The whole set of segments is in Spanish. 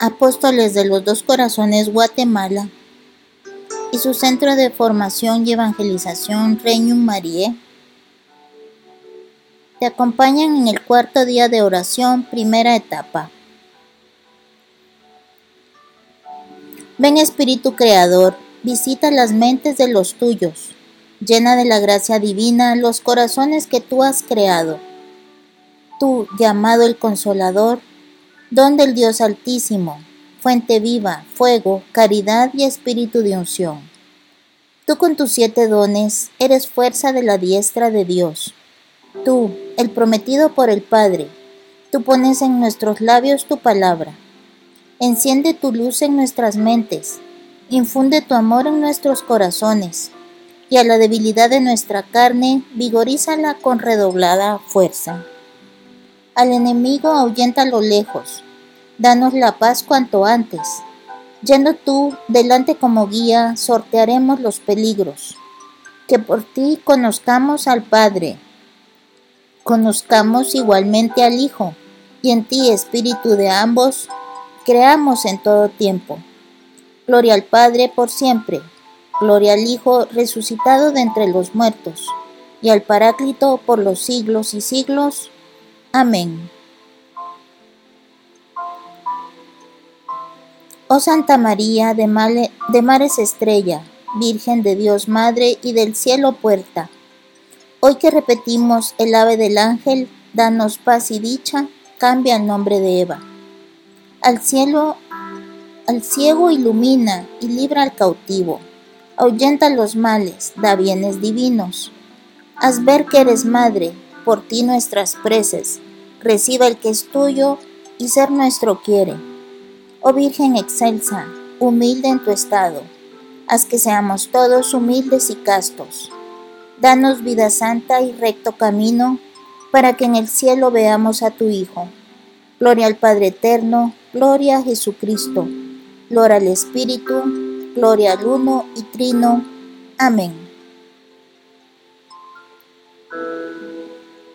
Apóstoles de los Dos Corazones, Guatemala, y su Centro de Formación y Evangelización, Regnum Marie, te acompañan en el cuarto día de oración, primera etapa. Ven Espíritu Creador, visita las mentes de los tuyos, llena de la gracia divina los corazones que tú has creado. Tú, llamado el Consolador, don del Dios Altísimo, fuente viva, fuego, caridad y espíritu de unción. Tú con tus siete dones eres fuerza de la diestra de Dios. Tú, el prometido por el Padre, tú pones en nuestros labios tu palabra Enciende tu luz en nuestras mentes, infunde tu amor en nuestros corazones, y a la debilidad de nuestra carne vigorízala con redoblada fuerza. Al enemigo ahuyenta lo lejos, danos la paz cuanto antes. Yendo tú delante como guía, sortearemos los peligros. Que por ti conozcamos al Padre, conozcamos igualmente al Hijo, y en ti, Espíritu de ambos, creamos en todo tiempo. Gloria al Padre por siempre, gloria al Hijo resucitado de entre los muertos, y al Paráclito por los siglos y siglos. Amén. Oh Santa María de, de mares estrella, Virgen de Dios Madre y del cielo puerta, hoy que repetimos el ave del ángel, danos paz y dicha, cambia el nombre de Eva. Al cielo, al ciego ilumina y libra al cautivo, ahuyenta los males, da bienes divinos. Haz ver que eres madre, por ti nuestras preces, reciba el que es tuyo y ser nuestro quiere. Oh Virgen excelsa, humilde en tu estado, haz que seamos todos humildes y castos. Danos vida santa y recto camino, para que en el cielo veamos a tu Hijo. Gloria al Padre Eterno, Gloria a Jesucristo, gloria al Espíritu, gloria al Uno y Trino. Amén.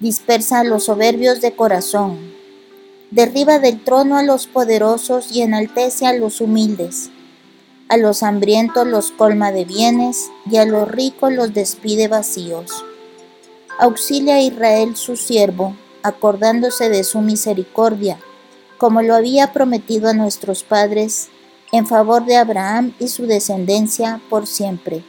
dispersa a los soberbios de corazón, derriba del trono a los poderosos y enaltece a los humildes. A los hambrientos los colma de bienes y a los ricos los despide vacíos. Auxilia a Israel su siervo, acordándose de su misericordia, como lo había prometido a nuestros padres en favor de Abraham y su descendencia por siempre.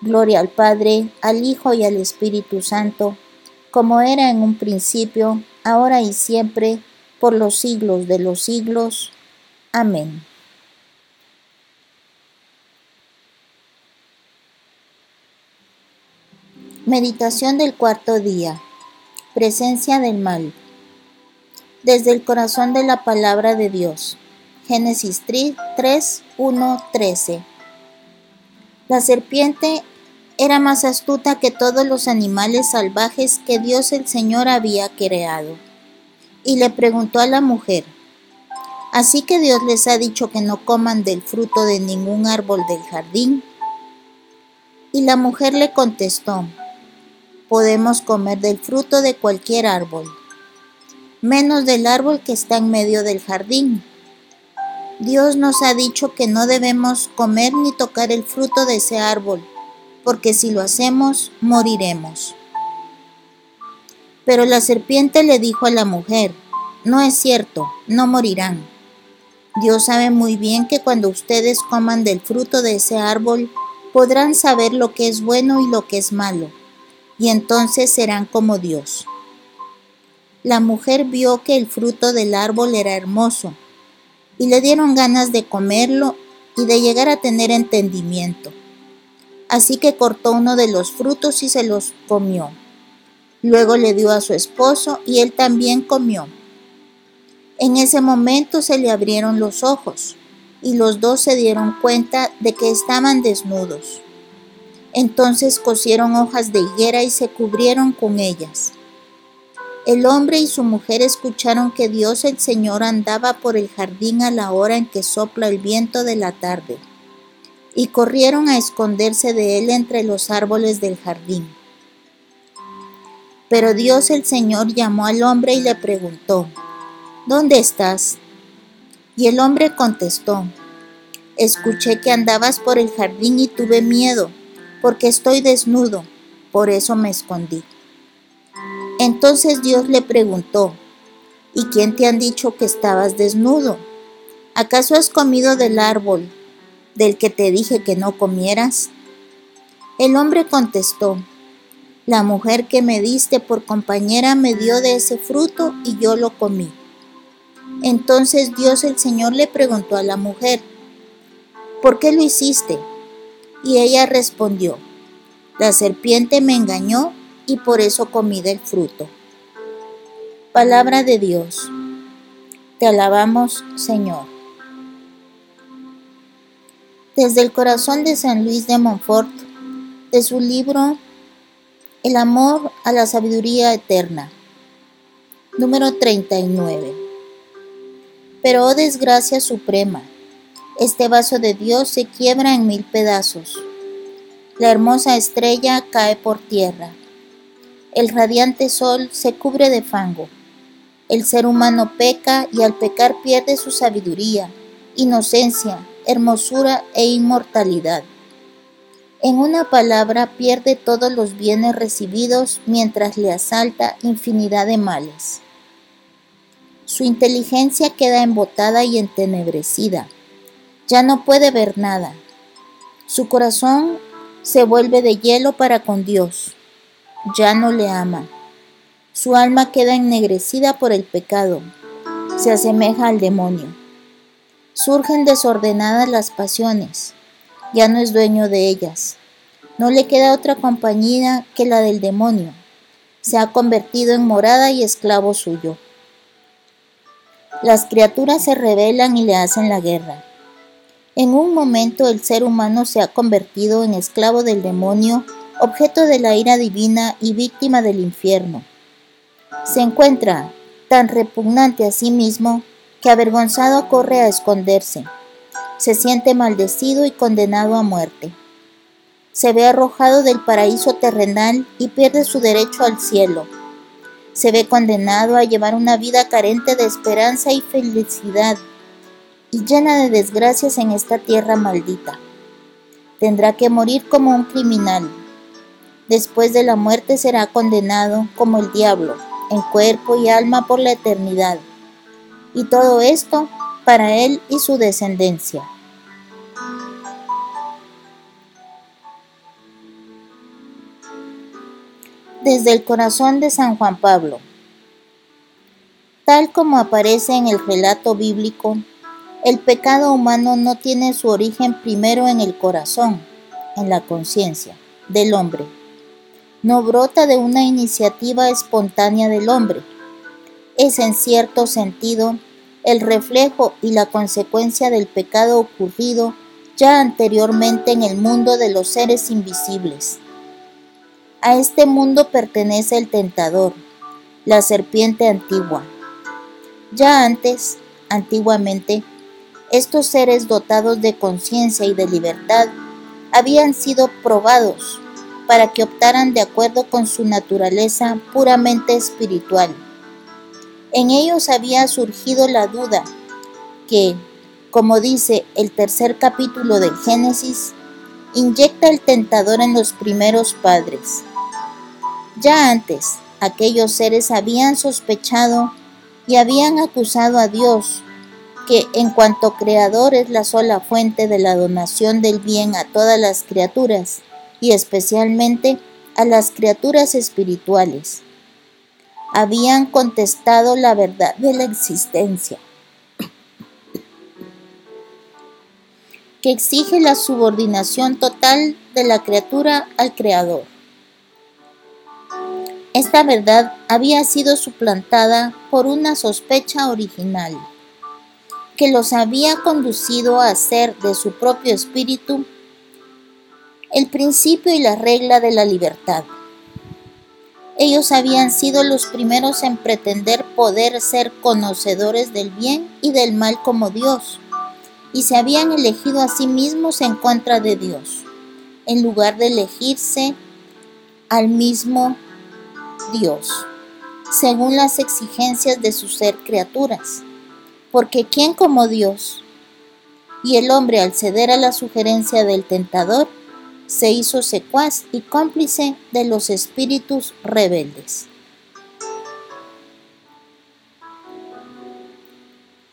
Gloria al Padre, al Hijo y al Espíritu Santo, como era en un principio, ahora y siempre, por los siglos de los siglos. Amén. Meditación del cuarto día. Presencia del mal. Desde el corazón de la palabra de Dios. Génesis 3, 1, 13. La serpiente era más astuta que todos los animales salvajes que Dios el Señor había creado. Y le preguntó a la mujer, ¿así que Dios les ha dicho que no coman del fruto de ningún árbol del jardín? Y la mujer le contestó, podemos comer del fruto de cualquier árbol, menos del árbol que está en medio del jardín Dios nos ha dicho que no debemos comer ni tocar el fruto de ese árbol, porque si lo hacemos, moriremos. Pero la serpiente le dijo a la mujer, no es cierto, no morirán. Dios sabe muy bien que cuando ustedes coman del fruto de ese árbol, podrán saber lo que es bueno y lo que es malo, y entonces serán como Dios. La mujer vio que el fruto del árbol era hermoso, y le dieron ganas de comerlo y de llegar a tener entendimiento. Así que cortó uno de los frutos y se los comió. Luego le dio a su esposo y él también comió. En ese momento se le abrieron los ojos y los dos se dieron cuenta de que estaban desnudos. Entonces cosieron hojas de higuera y se cubrieron con ellas. El hombre y su mujer escucharon que Dios el Señor andaba por el jardín a la hora en que sopla el viento de la tarde, y corrieron a esconderse de él entre los árboles del jardín. Pero Dios el Señor llamó al hombre y le preguntó, ¿Dónde estás? Y el hombre contestó, Escuché que andabas por el jardín y tuve miedo, porque estoy desnudo, por eso me escondí. Entonces Dios le preguntó, ¿y quién te han dicho que estabas desnudo? ¿Acaso has comido del árbol del que te dije que no comieras? El hombre contestó, la mujer que me diste por compañera me dio de ese fruto y yo lo comí. Entonces Dios el Señor le preguntó a la mujer, ¿por qué lo hiciste? Y ella respondió, la serpiente me engañó y por eso comí del fruto. Palabra de Dios. Te alabamos, Señor. Desde el corazón de San Luis de Montfort, de su libro El amor a la sabiduría eterna, número 39. Pero, oh desgracia suprema, este vaso de Dios se quiebra en mil pedazos. La hermosa estrella cae por tierra el radiante sol se cubre de fango. El ser humano peca y al pecar pierde su sabiduría, inocencia, hermosura e inmortalidad. En una palabra pierde todos los bienes recibidos mientras le asalta infinidad de males. Su inteligencia queda embotada y entenebrecida. Ya no puede ver nada. Su corazón se vuelve de hielo para con Dios ya no le ama. Su alma queda ennegrecida por el pecado, se asemeja al demonio. Surgen desordenadas las pasiones, ya no es dueño de ellas. No le queda otra compañía que la del demonio. Se ha convertido en morada y esclavo suyo. Las criaturas se rebelan y le hacen la guerra. En un momento el ser humano se ha convertido en esclavo del demonio objeto de la ira divina y víctima del infierno. Se encuentra tan repugnante a sí mismo que avergonzado corre a esconderse. Se siente maldecido y condenado a muerte. Se ve arrojado del paraíso terrenal y pierde su derecho al cielo. Se ve condenado a llevar una vida carente de esperanza y felicidad y llena de desgracias en esta tierra maldita. Tendrá que morir como un criminal Después de la muerte será condenado como el diablo, en cuerpo y alma por la eternidad. Y todo esto para él y su descendencia. Desde el corazón de San Juan Pablo. Tal como aparece en el relato bíblico, el pecado humano no tiene su origen primero en el corazón, en la conciencia del hombre no brota de una iniciativa espontánea del hombre. Es en cierto sentido el reflejo y la consecuencia del pecado ocurrido ya anteriormente en el mundo de los seres invisibles. A este mundo pertenece el tentador, la serpiente antigua. Ya antes, antiguamente, estos seres dotados de conciencia y de libertad habían sido probados para que optaran de acuerdo con su naturaleza puramente espiritual. En ellos había surgido la duda que, como dice el tercer capítulo del Génesis, inyecta el tentador en los primeros padres. Ya antes, aquellos seres habían sospechado y habían acusado a Dios, que en cuanto creador es la sola fuente de la donación del bien a todas las criaturas, y especialmente a las criaturas espirituales. Habían contestado la verdad de la existencia, que exige la subordinación total de la criatura al Creador. Esta verdad había sido suplantada por una sospecha original. que los había conducido a hacer de su propio espíritu el principio y la regla de la libertad. Ellos habían sido los primeros en pretender poder ser conocedores del bien y del mal como Dios, y se habían elegido a sí mismos en contra de Dios, en lugar de elegirse al mismo Dios, según las exigencias de su ser criaturas. Porque ¿quién como Dios? Y el hombre al ceder a la sugerencia del tentador, se hizo secuaz y cómplice de los espíritus rebeldes.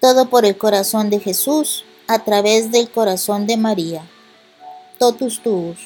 Todo por el corazón de Jesús, a través del corazón de María. Totus tuus.